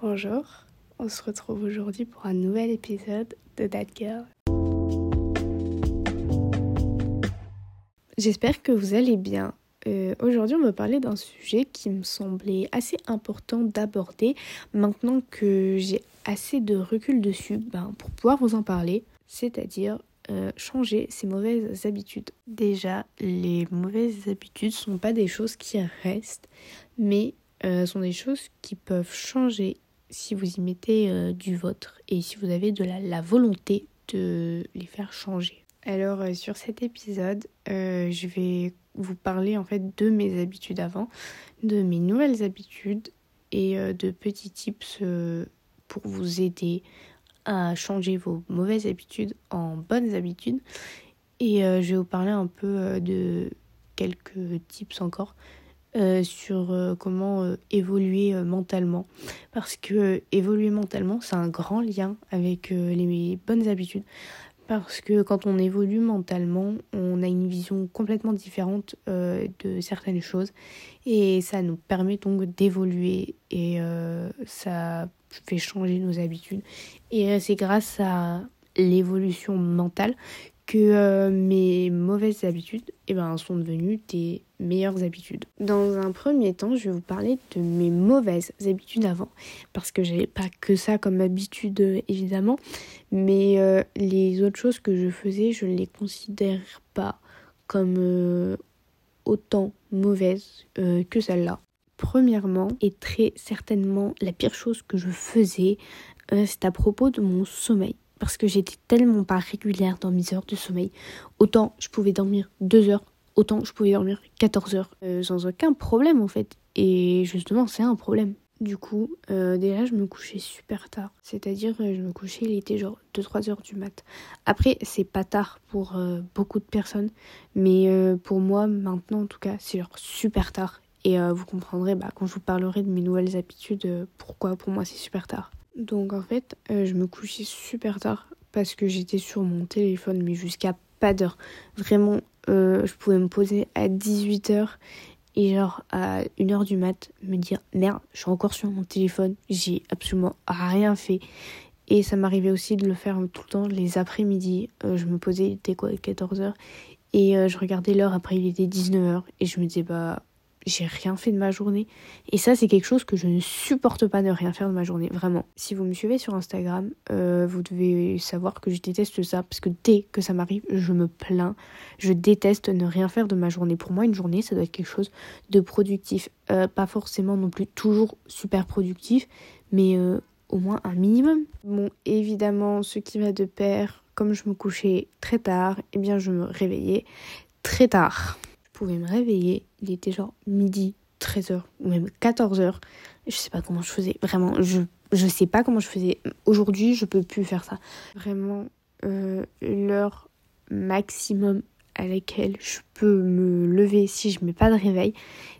Bonjour, on se retrouve aujourd'hui pour un nouvel épisode de That Girl. J'espère que vous allez bien. Euh, aujourd'hui, on va parler d'un sujet qui me semblait assez important d'aborder maintenant que j'ai assez de recul dessus ben, pour pouvoir vous en parler, c'est-à-dire euh, changer ses mauvaises habitudes. Déjà, les mauvaises habitudes sont pas des choses qui restent, mais euh, sont des choses qui peuvent changer si vous y mettez euh, du vôtre et si vous avez de la, volonté de les faire changer. Alors sur cet épisode, je vais vous parler en fait de mes habitudes avant, de mes nouvelles habitudes et de petits tips pour vous aider à changer vos mauvaises habitudes en bonnes habitudes. Et euh, je vais vous parler un peu euh, de quelques tips encore euh, sur comment évoluer mentalement. Parce que évoluer mentalement, c'est un grand lien avec les bonnes habitudes. Parce que quand on évolue mentalement, on a une vision complètement différente de certaines choses. Et ça nous permet donc d'évoluer. Et ça fait changer nos habitudes. Et euh, c'est grâce à l'évolution mentale que euh, mes mauvaises habitudes eh ben, sont devenues des meilleures habitudes. Dans un premier temps, je vais vous parler de mes mauvaises habitudes avant, parce que j'avais pas que ça comme habitude évidemment, mais euh, les autres choses que je faisais, je ne les considère pas comme autant mauvaises que celles-là. Premièrement, et très certainement la pire chose que je faisais, euh, c'est à propos de mon sommeil. Parce que j'étais tellement pas régulière dans mes heures de sommeil. Autant je pouvais dormir 2 heures, autant je pouvais dormir 14 heures. Euh, sans aucun problème en fait. Et justement, c'est un problème. Du coup, euh, déjà, je me couchais super tard. C'est-à-dire, je me couchais, il était genre 2-3 heures du mat. Après, c'est pas tard pour beaucoup de personnes. Mais pour moi, maintenant, en tout cas, c'est genre super tard. Et euh, vous comprendrez bah, quand je vous parlerai de mes nouvelles habitudes euh, pourquoi pour moi c'est super tard. Donc en fait, euh, je me couchais super tard parce que j'étais sur mon téléphone, mais jusqu'à pas d'heure. Vraiment, je pouvais me poser à 18h et genre à 1h du mat me dire merde, je suis encore sur mon téléphone, j'ai absolument rien fait. Et ça m'arrivait aussi de le faire tout le temps les après-midi. je me posais, il était quoi, 14h et je regardais l'heure après, il était 19h et je me disais bah j'ai rien fait de ma journée. Et ça, c'est quelque chose que je ne supporte pas de rien faire de ma journée, vraiment. Si vous me suivez sur Instagram, euh, vous devez savoir que je déteste ça, parce que dès que ça m'arrive, je me plains. Je déteste ne rien faire de ma journée. Pour moi, une journée, ça doit être quelque chose de productif. Euh, pas forcément non plus toujours super productif, mais euh, au moins un minimum. Bon, évidemment, ce qui va de pair, comme je me couchais très tard, eh bien, je me réveillais très tard pouvais me réveiller, il était genre midi, 13h ou même 14h. Je sais pas comment je faisais, vraiment, je, je sais pas comment je faisais. Aujourd'hui, je peux plus faire ça. Vraiment, euh, l'heure maximum à laquelle je peux me lever si je mets pas de réveil,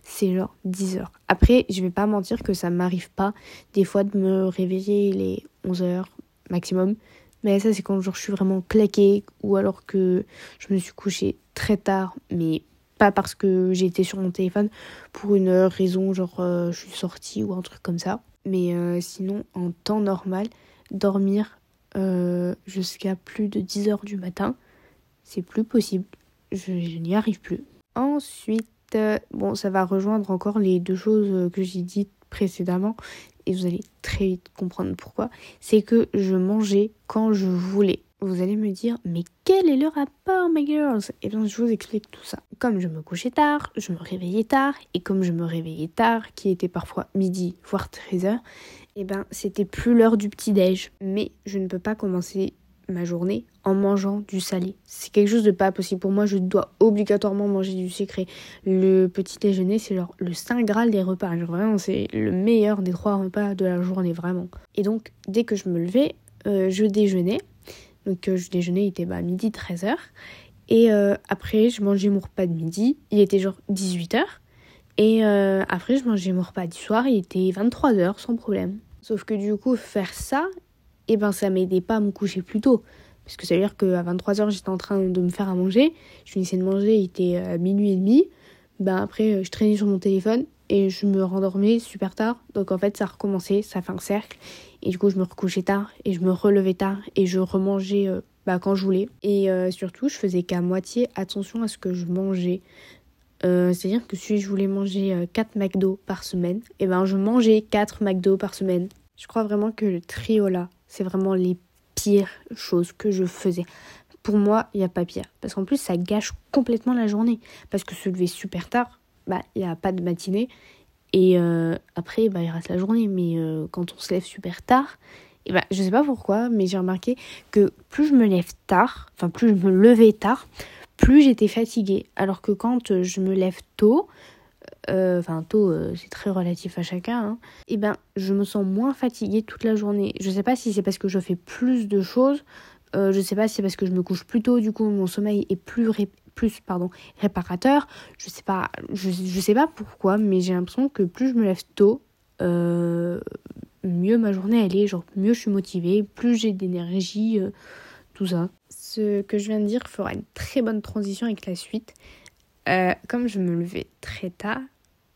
c'est genre 10h. Après, je vais pas mentir que ça m'arrive pas des fois de me réveiller les 11h maximum. Mais ça, c'est quand je suis vraiment claquée ou alors que je me suis couchée très tard, mais pas parce que j'ai été sur mon téléphone pour une raison genre euh, je suis sortie ou un truc comme ça. Mais euh, sinon, en temps normal, dormir euh, jusqu'à plus de 10 heures du matin, c'est plus possible. Je, n'y arrive plus. Ensuite, bon, ça va rejoindre encore les deux choses que j'ai dites précédemment et vous allez très vite comprendre pourquoi. C'est que je mangeais quand je voulais. Vous allez me dire, mais quel est le rapport, my girls? Eh bien, je vous explique tout ça. Comme je me couchais tard, je me réveillais tard, et comme je me réveillais tard, qui était parfois midi, voire 13h, eh bien, c'était plus l'heure du petit-déj. Mais je ne peux pas commencer ma journée en mangeant du salé. C'est quelque chose de pas possible. Pour moi, je dois obligatoirement manger du sucré. Le petit déjeuner, c'est genre le saint graal des repas. vraiment, c'est le meilleur des trois repas de la journée, vraiment. Et donc, dès que je me levais, euh, je déjeunais. Donc euh, je déjeunais, il était bah, midi 13h. Et euh, après, je mangeais mon repas de midi, il était genre 18h. Et euh, après, je mangeais mon repas du soir, il était 23h sans problème. Sauf que du coup, faire ça, et eh ben ça m'aidait pas à me coucher plus tôt. Parce que ça veut dire qu'à 23h, j'étais en train de me faire à manger. Je finissais de manger, il était minuit et demi. Ben après, je traînais sur mon téléphone et je me rendormais super tard. Donc en fait, ça recommençait, ça fait un cercle. Et du coup, je me recouchais tard et je me relevais tard et je remangeais euh, bah, quand je voulais. Et euh, surtout, je faisais qu'à moitié attention à ce que je mangeais. Euh, c'est-à-dire que si je voulais manger 4 McDo par semaine, et eh ben je mangeais 4 McDo par semaine. Je crois vraiment que le trio là, c'est vraiment les pires choses que je faisais. Pour moi, il n'y a pas pire. Parce qu'en plus, ça gâche complètement la journée. Parce que se lever super tard, bah, il n'y a pas de matinée. Et euh, après, bah, il reste la journée. Mais euh, quand on se lève super tard, et bah, je sais pas pourquoi, mais j'ai remarqué que plus je me lève tard, enfin plus je me levais tard, plus j'étais fatiguée. Alors que quand je me lève tôt, euh, enfin tôt, c'est très relatif à chacun, hein, et ben je me sens moins fatiguée toute la journée. Je sais pas si c'est parce que je fais plus de choses, je sais pas si c'est parce que je me couche plus tôt, du coup mon sommeil est plus, plus pardon, réparateur. Je sais pas, je, sais pas pourquoi, mais j'ai l'impression que plus je me lève tôt, euh, mieux ma journée elle est, genre mieux je suis motivée, plus j'ai d'énergie, euh, tout ça. Ce que je viens de dire fera une très bonne transition avec la suite. Euh, comme je me levais très tard,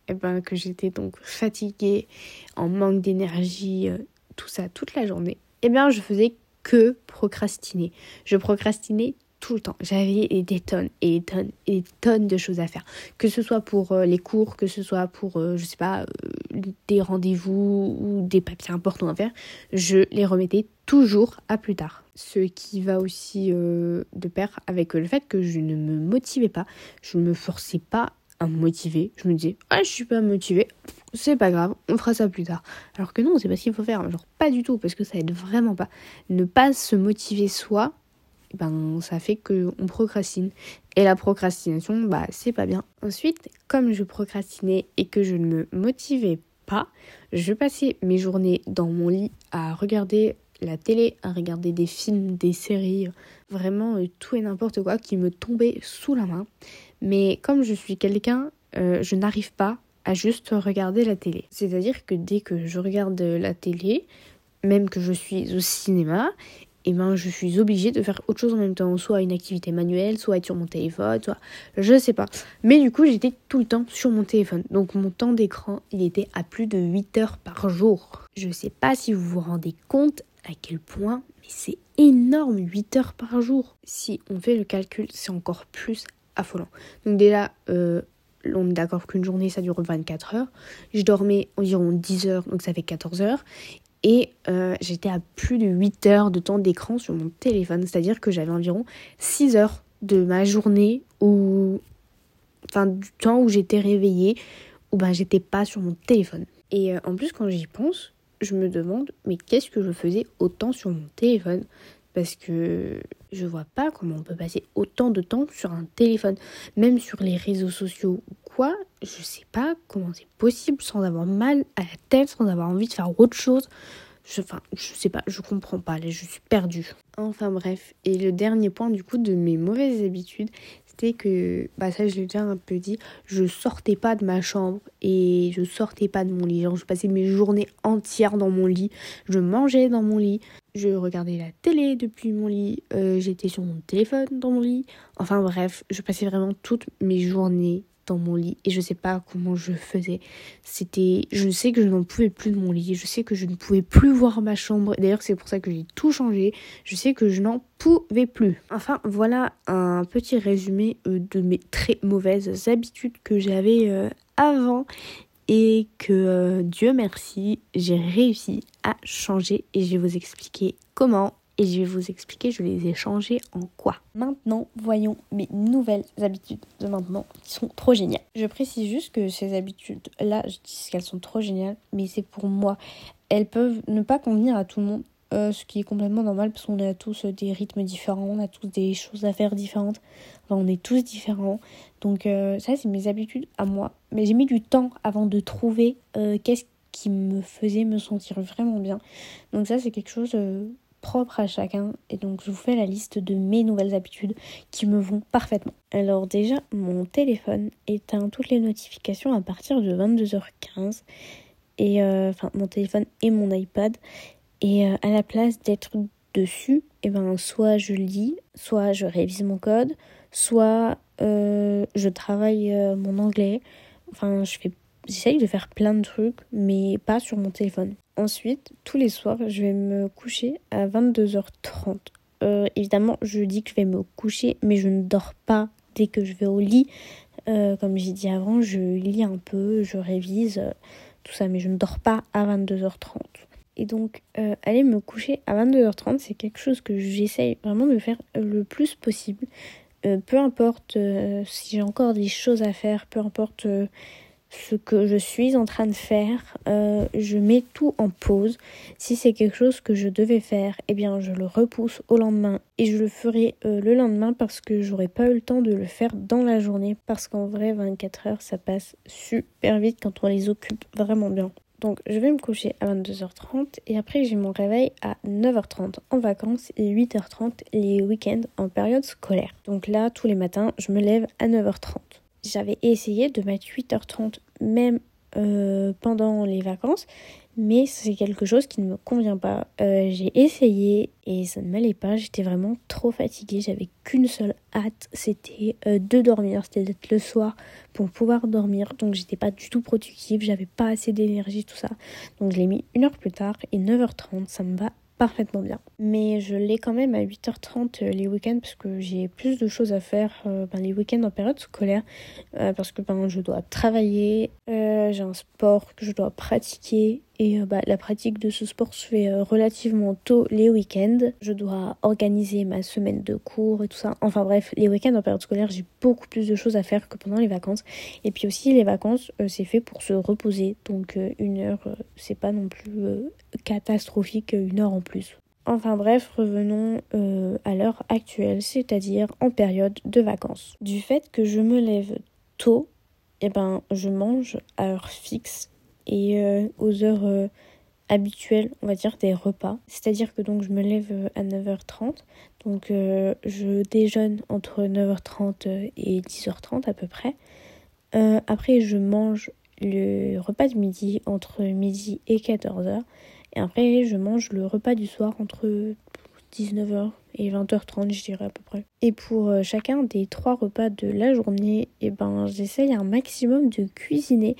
et eh ben, que j'étais donc fatiguée, en manque d'énergie, tout ça toute la journée, et eh bien je faisais que procrastiner. Je procrastinais tout le temps. J'avais des tonnes et des tonnes et des tonnes de choses à faire. Que ce soit pour euh, les cours, que ce soit pour, euh, je sais pas, euh, des rendez-vous ou des papiers importants à faire, je les remettais toujours à plus tard. Ce qui va aussi de pair avec le fait que je ne me motivais pas. Je ne me forçais pas à me motiver. Je me disais, ah, je suis pas motivée, c'est pas grave, on fera ça plus tard. Alors que non, c'est pas ce qu'il faut faire. Genre, pas du tout, parce que ça aide vraiment pas. Ne pas se motiver soi, ben, ça fait qu'on procrastine. Et la procrastination, bah, c'est pas bien. Ensuite, comme je procrastinais et que je ne me motivais pas, je passais mes journées dans mon lit à regarder la télé, à regarder des films, des séries, vraiment euh, tout et n'importe quoi qui me tombait sous la main. Mais comme je suis quelqu'un, euh, je n'arrive pas à juste regarder la télé. C'est-à-dire que dès que je regarde la télé, même que je suis au cinéma, et eh ben je suis obligée de faire autre chose en même temps, soit une activité manuelle, soit être sur mon téléphone, soit je sais pas. Mais du coup, j'étais tout le temps sur mon téléphone. Donc mon temps d'écran, il était à plus de 8 heures par jour. Je sais pas si vous vous rendez compte à quel point, mais c'est énorme 8 heures par jour. Si on fait le calcul, c'est encore plus affolant. Donc déjà euh, on est d'accord qu'une journée ça dure 24 heures. Je dormais environ 10 heures, donc ça fait 14 heures. Et euh, j'étais à plus de 8 heures de temps d'écran sur mon téléphone, c'est-à-dire que j'avais environ 6 heures de ma journée ou enfin du temps où j'étais réveillée où ben j'étais pas sur mon téléphone. Et euh, en plus quand j'y pense, je me demande mais qu'est-ce que je faisais autant sur mon téléphone? Parce que je vois pas comment on peut passer autant de temps sur un téléphone, même sur les réseaux sociaux ou quoi, je sais pas comment c'est possible sans avoir mal à la tête, sans avoir envie de faire autre chose. Je, enfin, je sais pas, je comprends pas, là, je suis perdue. Enfin bref, et le dernier point du coup de mes mauvaises habitudes, c'était que, bah ça je l'ai déjà un peu dit, je sortais pas de ma chambre et je sortais pas de mon lit. Genre, je passais mes journées entières dans mon lit, je mangeais dans mon lit, je regardais la télé depuis mon lit, euh, j'étais sur mon téléphone dans mon lit. Enfin bref, je passais vraiment toutes mes journées dans mon lit et je sais pas comment je faisais. C'était, je sais que je n'en pouvais plus de mon lit, je sais que je ne pouvais plus voir ma chambre. D'ailleurs, c'est pour ça que j'ai tout changé. Je sais que je n'en pouvais plus. Enfin, voilà un petit résumé euh, de mes très mauvaises habitudes que j'avais euh, avant et que euh, Dieu merci, j'ai réussi à changer et je vais vous expliquer comment et je vais vous expliquer je les ai changées en quoi. Maintenant, voyons mes nouvelles habitudes de maintenant qui sont trop géniales. Je précise juste que ces habitudes là, je dis qu'elles sont trop géniales, mais c'est pour moi. Elles peuvent ne pas convenir à tout le monde. Euh, ce qui est complètement normal parce qu'on a tous des rythmes différents, on a tous des choses à faire différentes, on est tous différents. Donc euh, ça c'est mes habitudes à moi. Mais j'ai mis du temps avant de trouver euh, qu'est-ce qui me faisait me sentir vraiment bien. Donc ça c'est quelque chose propre à chacun et donc je vous fais la liste de mes nouvelles habitudes qui me vont parfaitement. Alors déjà mon téléphone éteint toutes les notifications à partir de 22h15 et enfin mon téléphone et mon iPad et euh, à la place d'être dessus, eh ben, soit je lis, soit je révise mon code, soit euh, je travaille euh, mon anglais. Enfin, je fais j'essaye de faire plein de trucs, mais pas sur mon téléphone. Ensuite, tous les soirs, je vais me coucher à 22h30. Euh, évidemment, je dis que je vais me coucher, mais je ne dors pas dès que je vais au lit. Comme j'ai dit avant, je lis un peu, je révise, tout ça, mais je ne dors pas à 22h30. Et donc, aller me coucher à 22h30, c'est quelque chose que j'essaye vraiment de faire le plus possible. peu importe si j'ai encore des choses à faire, peu importe ce que je suis en train de faire, euh, je mets tout en pause. Si c'est quelque chose que je devais faire, eh bien je le repousse au lendemain et je le ferai euh, le lendemain parce que j'aurais pas eu le temps de le faire dans la journée parce qu'en vrai 24 heures ça passe super vite quand on les occupe vraiment bien. Donc je vais me coucher à 22h30 et après j'ai mon réveil à 9h30 en vacances et 8h30 les week-ends en période scolaire. Donc là tous les matins je me lève à 9h30 j'avais essayé de mettre 8h30 même euh, pendant les vacances, mais c'est quelque chose qui ne me convient pas. Euh, j'ai essayé et ça ne m'allait pas, j'étais vraiment trop fatiguée, j'avais qu'une seule hâte, c'était euh, de dormir, c'était d'être le soir pour pouvoir dormir, donc j'étais pas du tout productive, j'avais pas assez d'énergie, tout ça. Donc je l'ai mis une heure plus tard et 9h30, ça me va parfaitement bien. Mais je l'ai quand même à 8h30 euh, les week-ends parce que j'ai plus de choses à faire ben, les week-ends en période scolaire parce que ben, je dois travailler, j'ai un sport que je dois pratiquer et bah, la pratique de ce sport se fait relativement tôt les week-ends. Je dois organiser ma semaine de cours et tout ça. Enfin bref, les week-ends en période scolaire, j'ai beaucoup plus de choses à faire que pendant les vacances. Et puis aussi, les vacances, c'est fait pour se reposer. Donc une heure, c'est pas non plus catastrophique, une heure en plus. Enfin bref, revenons euh, à l'heure actuelle, c'est-à-dire en période de vacances. Du fait que je me lève tôt, eh ben, je mange à heure fixe et euh, aux heures euh, habituelles, on va dire, des repas. C'est-à-dire que donc je me lève à 9h30, donc je déjeune entre 9h30 et 10h30 à peu près. après, je mange le repas de midi entre midi et 14h. Et après, je mange le repas du soir entre 19h et 20h30, je dirais à peu près. Et pour euh, chacun des trois repas de la journée, eh ben, j'essaye un maximum de cuisiner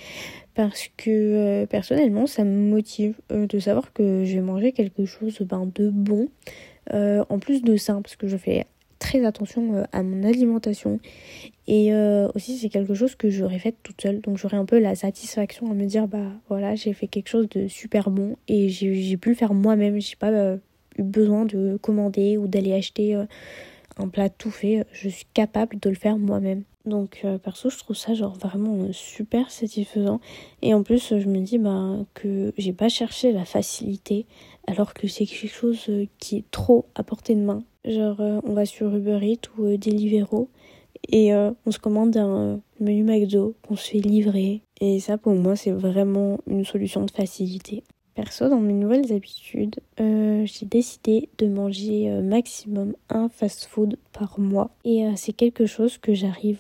parce que euh, personnellement, ça me motive euh, de savoir que je vais manger quelque chose ben, de bon. en plus de ça, parce que je fais très attention à mon alimentation. Et aussi, c'est quelque chose que j'aurais fait toute seule. Donc, j'aurais un peu la satisfaction à me dire, bah voilà, j'ai fait quelque chose de super bon et j'ai pu le faire moi-même. J'ai pas eu besoin de commander ou d'aller acheter un plat tout fait. Je suis capable de le faire moi-même. Donc perso je trouve ça genre vraiment super satisfaisant et en plus je me dis bah que j'ai pas cherché la facilité alors que c'est quelque chose qui est trop à portée de main Genre, euh, on va sur Uber Eats ou euh, Deliveroo et euh, on se commande un menu McDo qu'on se fait livrer. Et ça, pour moi, c'est vraiment une solution de facilité. Perso, dans mes nouvelles habitudes, j'ai décidé de manger maximum un fast-food par mois. Et c'est quelque chose que j'arrive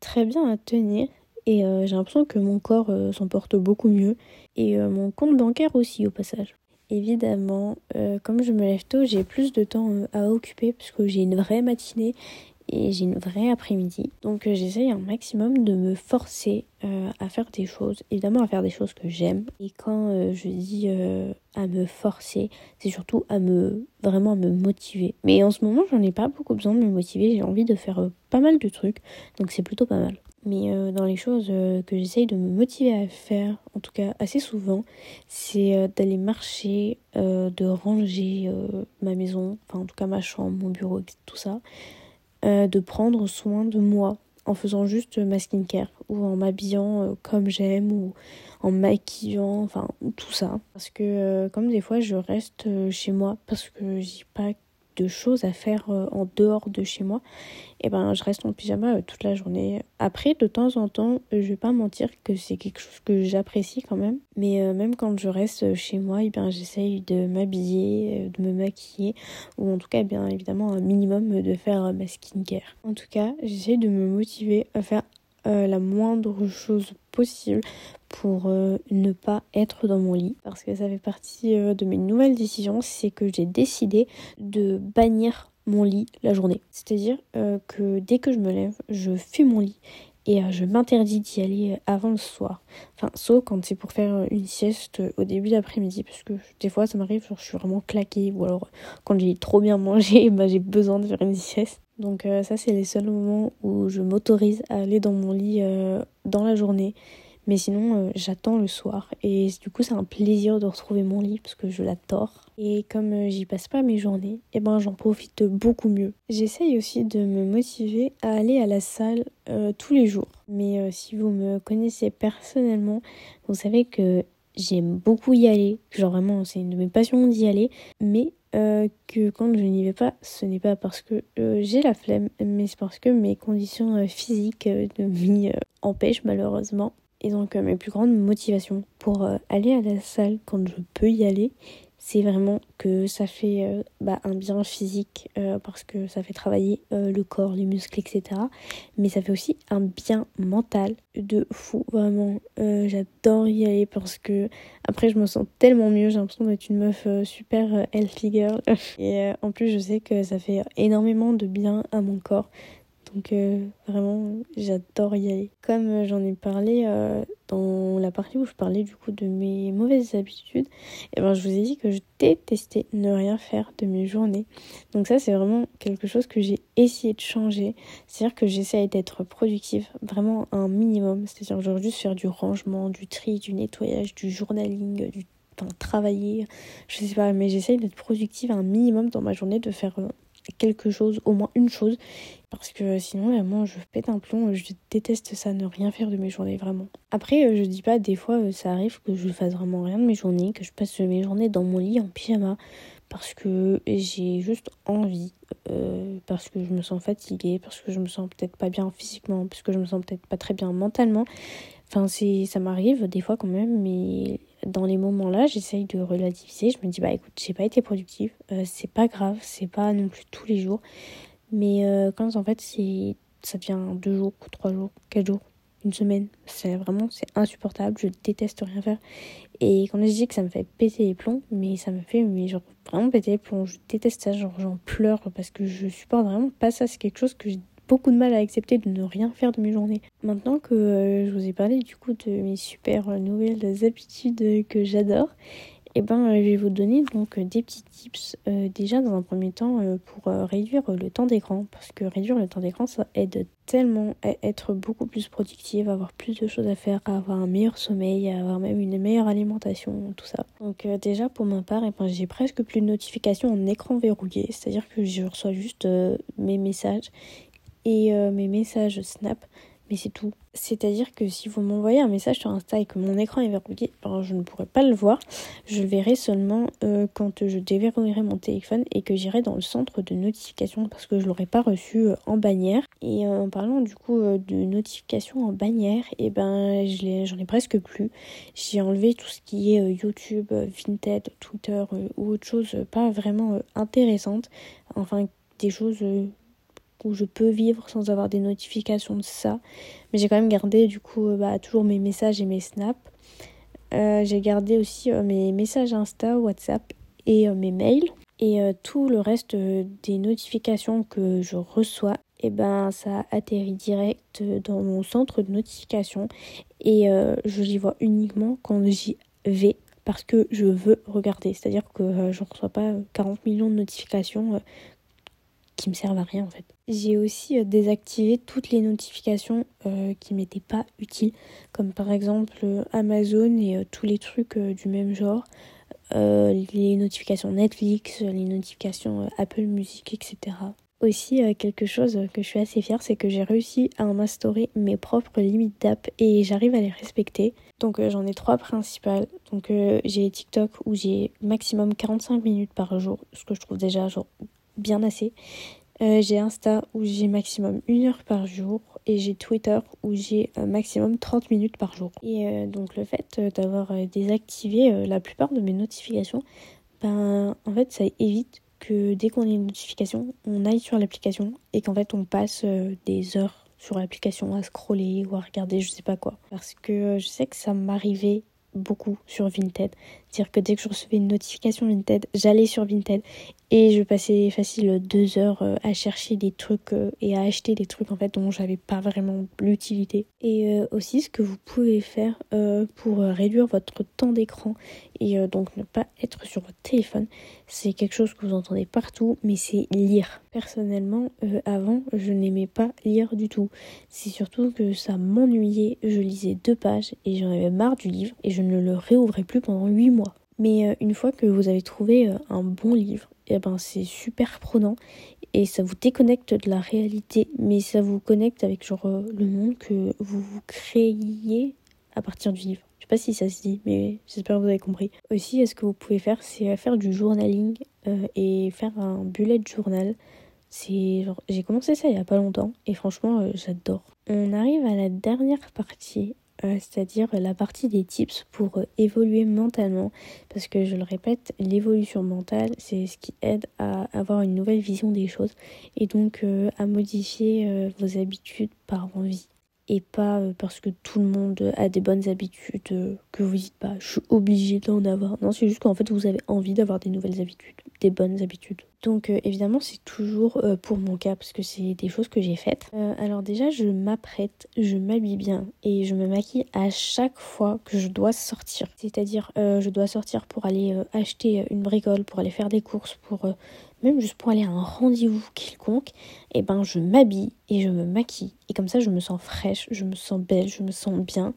très bien à tenir. Et j'ai l'impression que mon corps s'en porte beaucoup mieux. Et mon compte bancaire aussi, au passage. Évidemment, euh, comme je me lève tôt, j'ai plus de temps euh, à occuper parce que j'ai une vraie matinée et j'ai une vraie après-midi. Donc euh, j'essaye un maximum de me forcer à faire des choses, évidemment à faire des choses que j'aime. Et quand je dis à me forcer, c'est surtout à me vraiment à me motiver. Mais en ce moment, j'en ai pas beaucoup besoin de me motiver, j'ai envie de faire pas mal de trucs, donc c'est plutôt pas mal. Mais euh, dans les choses euh, que j'essaye de me motiver à faire, en tout cas assez souvent, c'est euh, d'aller marcher, de ranger ma maison, enfin en tout cas ma chambre, mon bureau, tout ça, de prendre soin de moi en faisant juste ma skincare ou en m'habillant comme j'aime ou en maquillant, enfin tout ça. Parce que comme des fois je reste chez moi parce que j'ai pas de choses à faire euh, en dehors de chez moi, et eh ben je reste en pyjama euh, toute la journée. Après, de temps en temps, euh, je vais pas mentir que c'est quelque chose que j'apprécie quand même. Mais même quand je reste chez moi, et eh ben j'essaye de m'habiller, de me maquiller, ou en tout cas, bien évidemment, un minimum de faire ma skincare. En tout cas, j'essaye de me motiver à faire la moindre chose possible pour euh, ne pas être dans mon lit parce que ça fait partie euh, de mes nouvelles décisions, c'est que j'ai décidé de bannir mon lit la journée. C'est-à-dire euh, que dès que je me lève, je fuis mon lit et je m'interdis d'y aller avant le soir. Enfin, sauf quand c'est pour faire une sieste au début d'après-midi, parce que des fois ça m'arrive, je suis vraiment claquée, ou alors quand j'ai trop bien mangé, bah, j'ai besoin de faire une sieste. Donc ça c'est les seuls moments où je m'autorise à aller dans mon lit dans la journée. Mais sinon, euh, j'attends le soir. Et du coup, c'est un plaisir de retrouver mon lit parce que je l'adore. Et comme euh, j'y passe pas mes journées, eh ben, j'en profite beaucoup mieux. J'essaye aussi de me motiver à aller à la salle euh, tous les jours. Mais si vous me connaissez personnellement, vous savez que j'aime beaucoup y aller. Genre vraiment, c'est une de mes passions d'y aller. Mais que quand je n'y vais pas, ce n'est pas parce que j'ai la flemme, mais c'est parce que mes conditions physiques de vie empêchent malheureusement. Et donc euh, mes plus grandes motivations pour euh, aller à la salle quand je peux y aller, c'est vraiment que ça fait euh, bah, un bien physique parce que ça fait travailler le corps, les muscles, etc. Mais ça fait aussi un bien mental de fou. Vraiment, j'adore y aller parce que après je me sens tellement mieux. J'ai l'impression d'être une meuf super healthy girl. Et en plus, je sais que ça fait énormément de bien à mon corps. Donc euh, vraiment, j'adore y aller. Comme euh, j'en ai parlé euh, dans la partie où je parlais du coup de mes mauvaises habitudes, et eh ben je vous ai dit que je détestais ne rien faire de mes journées. Donc ça c'est vraiment quelque chose que j'ai essayé de changer. C'est-à-dire que j'essaye d'être productive vraiment un minimum. C'est-à-dire que juste faire du rangement, du tri, du nettoyage, du journaling, du enfin, travailler, je sais pas, mais j'essaye d'être productive un minimum dans ma journée, de faire quelque chose, au moins une chose, parce que sinon vraiment je pète un plomb, je déteste ça, ne rien faire de mes journées vraiment. Après euh, je dis pas, des fois euh, ça arrive que je fasse vraiment rien de mes journées, que je passe mes journées dans mon lit en pyjama, parce que j'ai juste envie, euh, parce que je me sens fatiguée, parce que je me sens peut-être pas bien physiquement, parce que je me sens peut-être pas très bien mentalement. Enfin, ça m'arrive des fois quand même, mais dans les moments-là, j'essaye de relativiser. Je me dis, bah écoute, j'ai pas été productive, euh, c'est pas grave, c'est pas non plus tous les jours. Mais euh, quand en fait, ça devient deux jours, trois jours, quatre jours, une semaine, c'est vraiment, c'est insupportable. Je déteste rien faire. Et quand je dis que ça me fait péter les plombs, mais ça me fait mais vraiment péter les plombs. Je déteste ça, genre j'en pleure parce que je supporte vraiment pas ça. C'est quelque chose que j'ai beaucoup de mal à accepter de ne rien faire de mes journées. Maintenant que euh, je vous ai parlé du coup de mes super nouvelles habitudes que j'adore, eh ben, euh, je vais vous donner donc des petits tips. Euh, déjà, dans un premier temps, pour réduire le temps d'écran, parce que réduire le temps d'écran, ça aide tellement à être beaucoup plus productive, à avoir plus de choses à faire, à avoir un meilleur sommeil, à avoir même une meilleure alimentation, tout ça. Donc déjà, pour ma part, eh ben, j'ai presque plus de notifications en écran verrouillé, c'est-à-dire que je reçois juste mes messages et euh, mes messages Snap, mais c'est tout. C'est-à-dire que si vous m'envoyez un message sur Insta et que mon écran est verrouillé, ben, je ne pourrai pas le voir. Je le verrai seulement euh, quand je déverrouillerai mon téléphone et que j'irai dans le centre de notification parce que je l'aurai pas reçu euh, en bannière. Et en parlant du coup de notification en bannière, et eh ben j'en ai, presque plus. J'ai enlevé tout ce qui est YouTube, Vinted, Twitter ou autre chose pas vraiment intéressante. Enfin des choses où je peux vivre sans avoir des notifications de ça. Mais j'ai quand même gardé du coup euh, bah, toujours mes messages et mes snaps. Euh, j'ai gardé aussi euh, mes messages Insta, WhatsApp et mes mails. Et tout le reste des notifications que je reçois, et eh ben ça atterrit direct dans mon centre de notification. Et je l'y vois uniquement quand j'y vais parce que je veux regarder. C'est-à-dire que je ne reçois pas 40 millions de notifications qui me servent à rien en fait. J'ai aussi euh, désactivé toutes les notifications euh, qui m'étaient pas utiles, comme par exemple euh, Amazon et tous les trucs du même genre, les notifications Netflix, les notifications Apple Music, etc. Aussi, quelque chose que je suis assez fière, c'est que j'ai réussi à m'instaurer mes propres limites d'app et j'arrive à les respecter. Donc j'en ai trois principales. Donc j'ai TikTok où j'ai maximum 45 minutes par jour, ce que je trouve déjà genre bien assez. Euh, j'ai Insta où j'ai maximum une heure par jour et j'ai Twitter où j'ai euh, maximum 30 minutes par jour. Et euh, donc le fait d'avoir désactivé la plupart de mes notifications, ben en fait ça évite que dès qu'on a une notification, on aille sur l'application et qu'en fait on passe des heures sur l'application à scroller ou à regarder je sais pas quoi. Parce que je sais que ça m'arrivait beaucoup sur Vinted. C'est-à-dire que dès que je recevais une notification Vinted, j'allais sur Vinted et je passais facile deux heures euh, à chercher des trucs euh, et à acheter des trucs en fait dont j'avais pas vraiment l'utilité. Et euh, aussi ce que vous pouvez faire pour réduire votre temps d'écran et donc ne pas être sur votre téléphone, c'est quelque chose que vous entendez partout, mais c'est lire. Personnellement, avant, je n'aimais pas lire du tout. C'est surtout que ça m'ennuyait. Je lisais deux pages et j'en avais marre du livre et je ne le réouvrais plus pendant huit mois. Mais une fois que vous avez trouvé un bon livre, et eh ben c'est super prenant et ça vous déconnecte de la réalité, mais ça vous connecte avec genre euh, le monde que vous vous créiez à partir du livre. Je sais pas si ça se dit, mais j'espère que vous avez compris. Aussi, ce que vous pouvez faire, c'est faire du journaling euh, et faire un bullet journal. C'est j'ai commencé ça il y a pas longtemps et franchement, euh, j'adore. On arrive à la dernière partie euh, c'est-à-dire la partie des tips pour euh, évoluer mentalement. Parce que je le répète, l'évolution mentale, c'est ce qui aide à avoir une nouvelle vision des choses et donc euh, à modifier vos habitudes par envie et pas parce que tout le monde a des bonnes habitudes que vous dites pas je suis obligée d'en avoir. Non, c'est juste qu'en fait vous avez envie d'avoir des nouvelles habitudes, des bonnes habitudes. Donc euh, évidemment c'est toujours euh, pour mon cas parce que c'est des choses que j'ai faites. Euh, alors déjà je m'apprête, je m'habille bien et je me maquille à chaque fois que je dois sortir. C'est-à-dire je dois sortir pour aller acheter une bricole, pour aller faire des courses, pour même juste pour aller à un rendez-vous quelconque. Et eh ben je m'habille et je me maquille et comme ça je me sens fraîche, je me sens belle, je me sens bien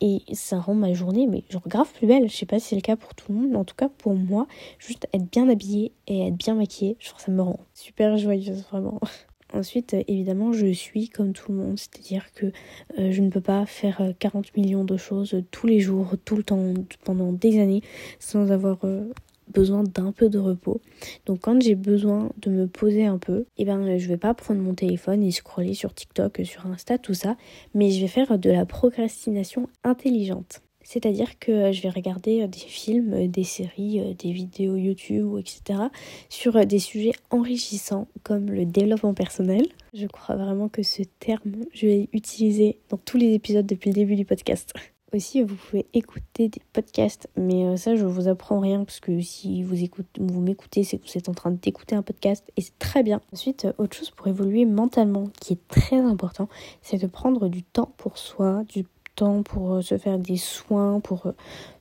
et ça rend ma journée mais genre grave plus belle. Je sais pas si c'est le cas pour tout le monde, en tout cas pour moi, juste être bien habillée et être bien maquillée, genre ça me rend super joyeuse vraiment. Ensuite, évidemment, je suis comme tout le monde, c'est-à-dire que euh, je ne peux pas faire 40 euh, millions de choses tous les jours, tout le temps, pendant des années, sans avoir euh, besoin d'un peu de repos. Donc quand j'ai besoin de me poser un peu, eh ben je vais pas prendre mon téléphone et scroller sur TikTok, sur Insta, tout ça, mais je vais faire de la procrastination intelligente. C'est-à-dire que je vais regarder des films, des séries, des vidéos YouTube, etc. sur des sujets enrichissants comme le développement personnel. Je crois vraiment que ce terme, je vais l'utiliser dans tous les épisodes depuis le début du podcast. Aussi, vous pouvez écouter des podcasts, mais euh, ça, je vous apprends rien parce que si vous écoutez, vous m'écoutez, c'est que vous êtes en train d'écouter un podcast et c'est très bien. Ensuite, euh, autre chose pour évoluer mentalement qui est très important, c'est de prendre du temps pour soi, du temps pour euh, se faire des soins, pour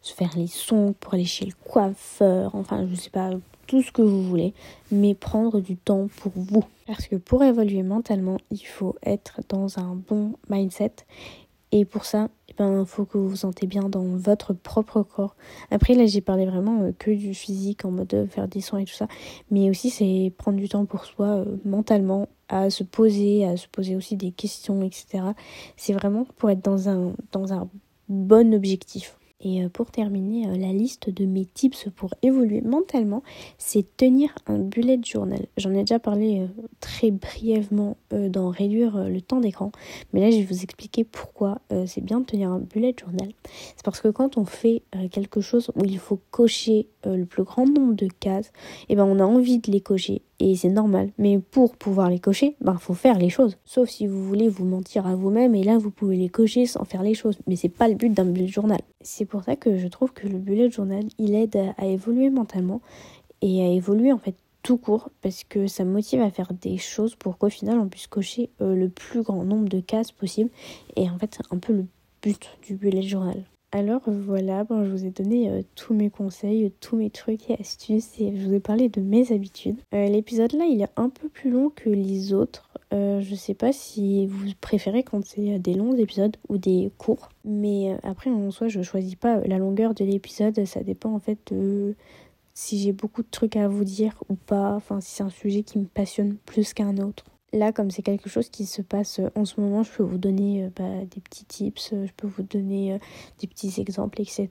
se faire les sons, pour aller chez le coiffeur, enfin, je sais pas, tout ce que vous voulez, mais prendre du temps pour vous. Parce que pour évoluer mentalement, il faut être dans un bon mindset et pour ça, ben, faut que vous vous sentez bien dans votre propre corps. Après, là, j'ai parlé vraiment euh, que du physique, en mode faire des soins et tout ça. Mais aussi, c'est prendre du temps pour soi, euh, mentalement, à se poser, à se poser aussi des questions, etc. C'est vraiment pour être dans un, dans un bon objectif. Et euh, pour terminer, euh, la liste de mes tips pour évoluer mentalement, c'est tenir un bullet journal. J'en ai déjà parlé euh, très brièvement dans réduire le temps d'écran, mais là je vais vous expliquer pourquoi c'est bien de tenir un bullet journal. C'est parce que quand on fait quelque chose où il faut cocher le plus grand nombre de cases, et eh ben on a envie de les cocher et c'est normal. Mais pour pouvoir les cocher, ben, faut faire les choses. Sauf si vous voulez vous mentir à vous-même et là vous pouvez les cocher sans faire les choses. Mais c'est pas le but d'un bullet journal. C'est pour ça que je trouve que le bullet journal, il aide à, évoluer mentalement et à évoluer en fait tout court parce que ça motive à faire des choses pour qu'au final on puisse cocher euh, le plus grand nombre de cases possible. Et en fait c'est un peu le but du bullet journal. Alors voilà, bon, je vous ai donné euh, tous mes conseils, tous mes trucs et astuces et je vous ai parlé de mes habitudes. Euh, l'épisode là, il est un peu plus long que les autres. Euh, je sais pas si vous préférez quand c'est des longs épisodes ou des courts, mais après en soi, je choisis pas la longueur de l'épisode, ça dépend en fait de si j'ai beaucoup de trucs à vous dire ou pas, enfin si c'est un sujet qui me passionne plus qu'un autre. Là, comme c'est quelque chose qui se passe euh, en ce moment, je peux vous donner euh, bah, des petits tips, euh, je peux vous donner des petits exemples, etc.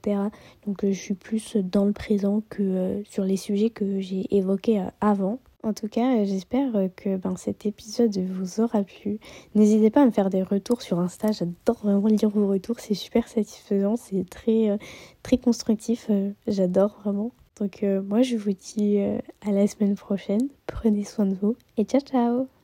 Donc je suis plus dans le présent que sur les sujets que j'ai évoqués avant. En tout cas, j'espère que ben, cet épisode vous aura plu. N'hésitez pas à me faire des retours sur Insta. J'adore vraiment lire vos retours. C'est super satisfaisant. C'est très, très constructif. J'adore vraiment. Donc moi, je vous dis à la semaine prochaine. Prenez soin de vous et ciao ciao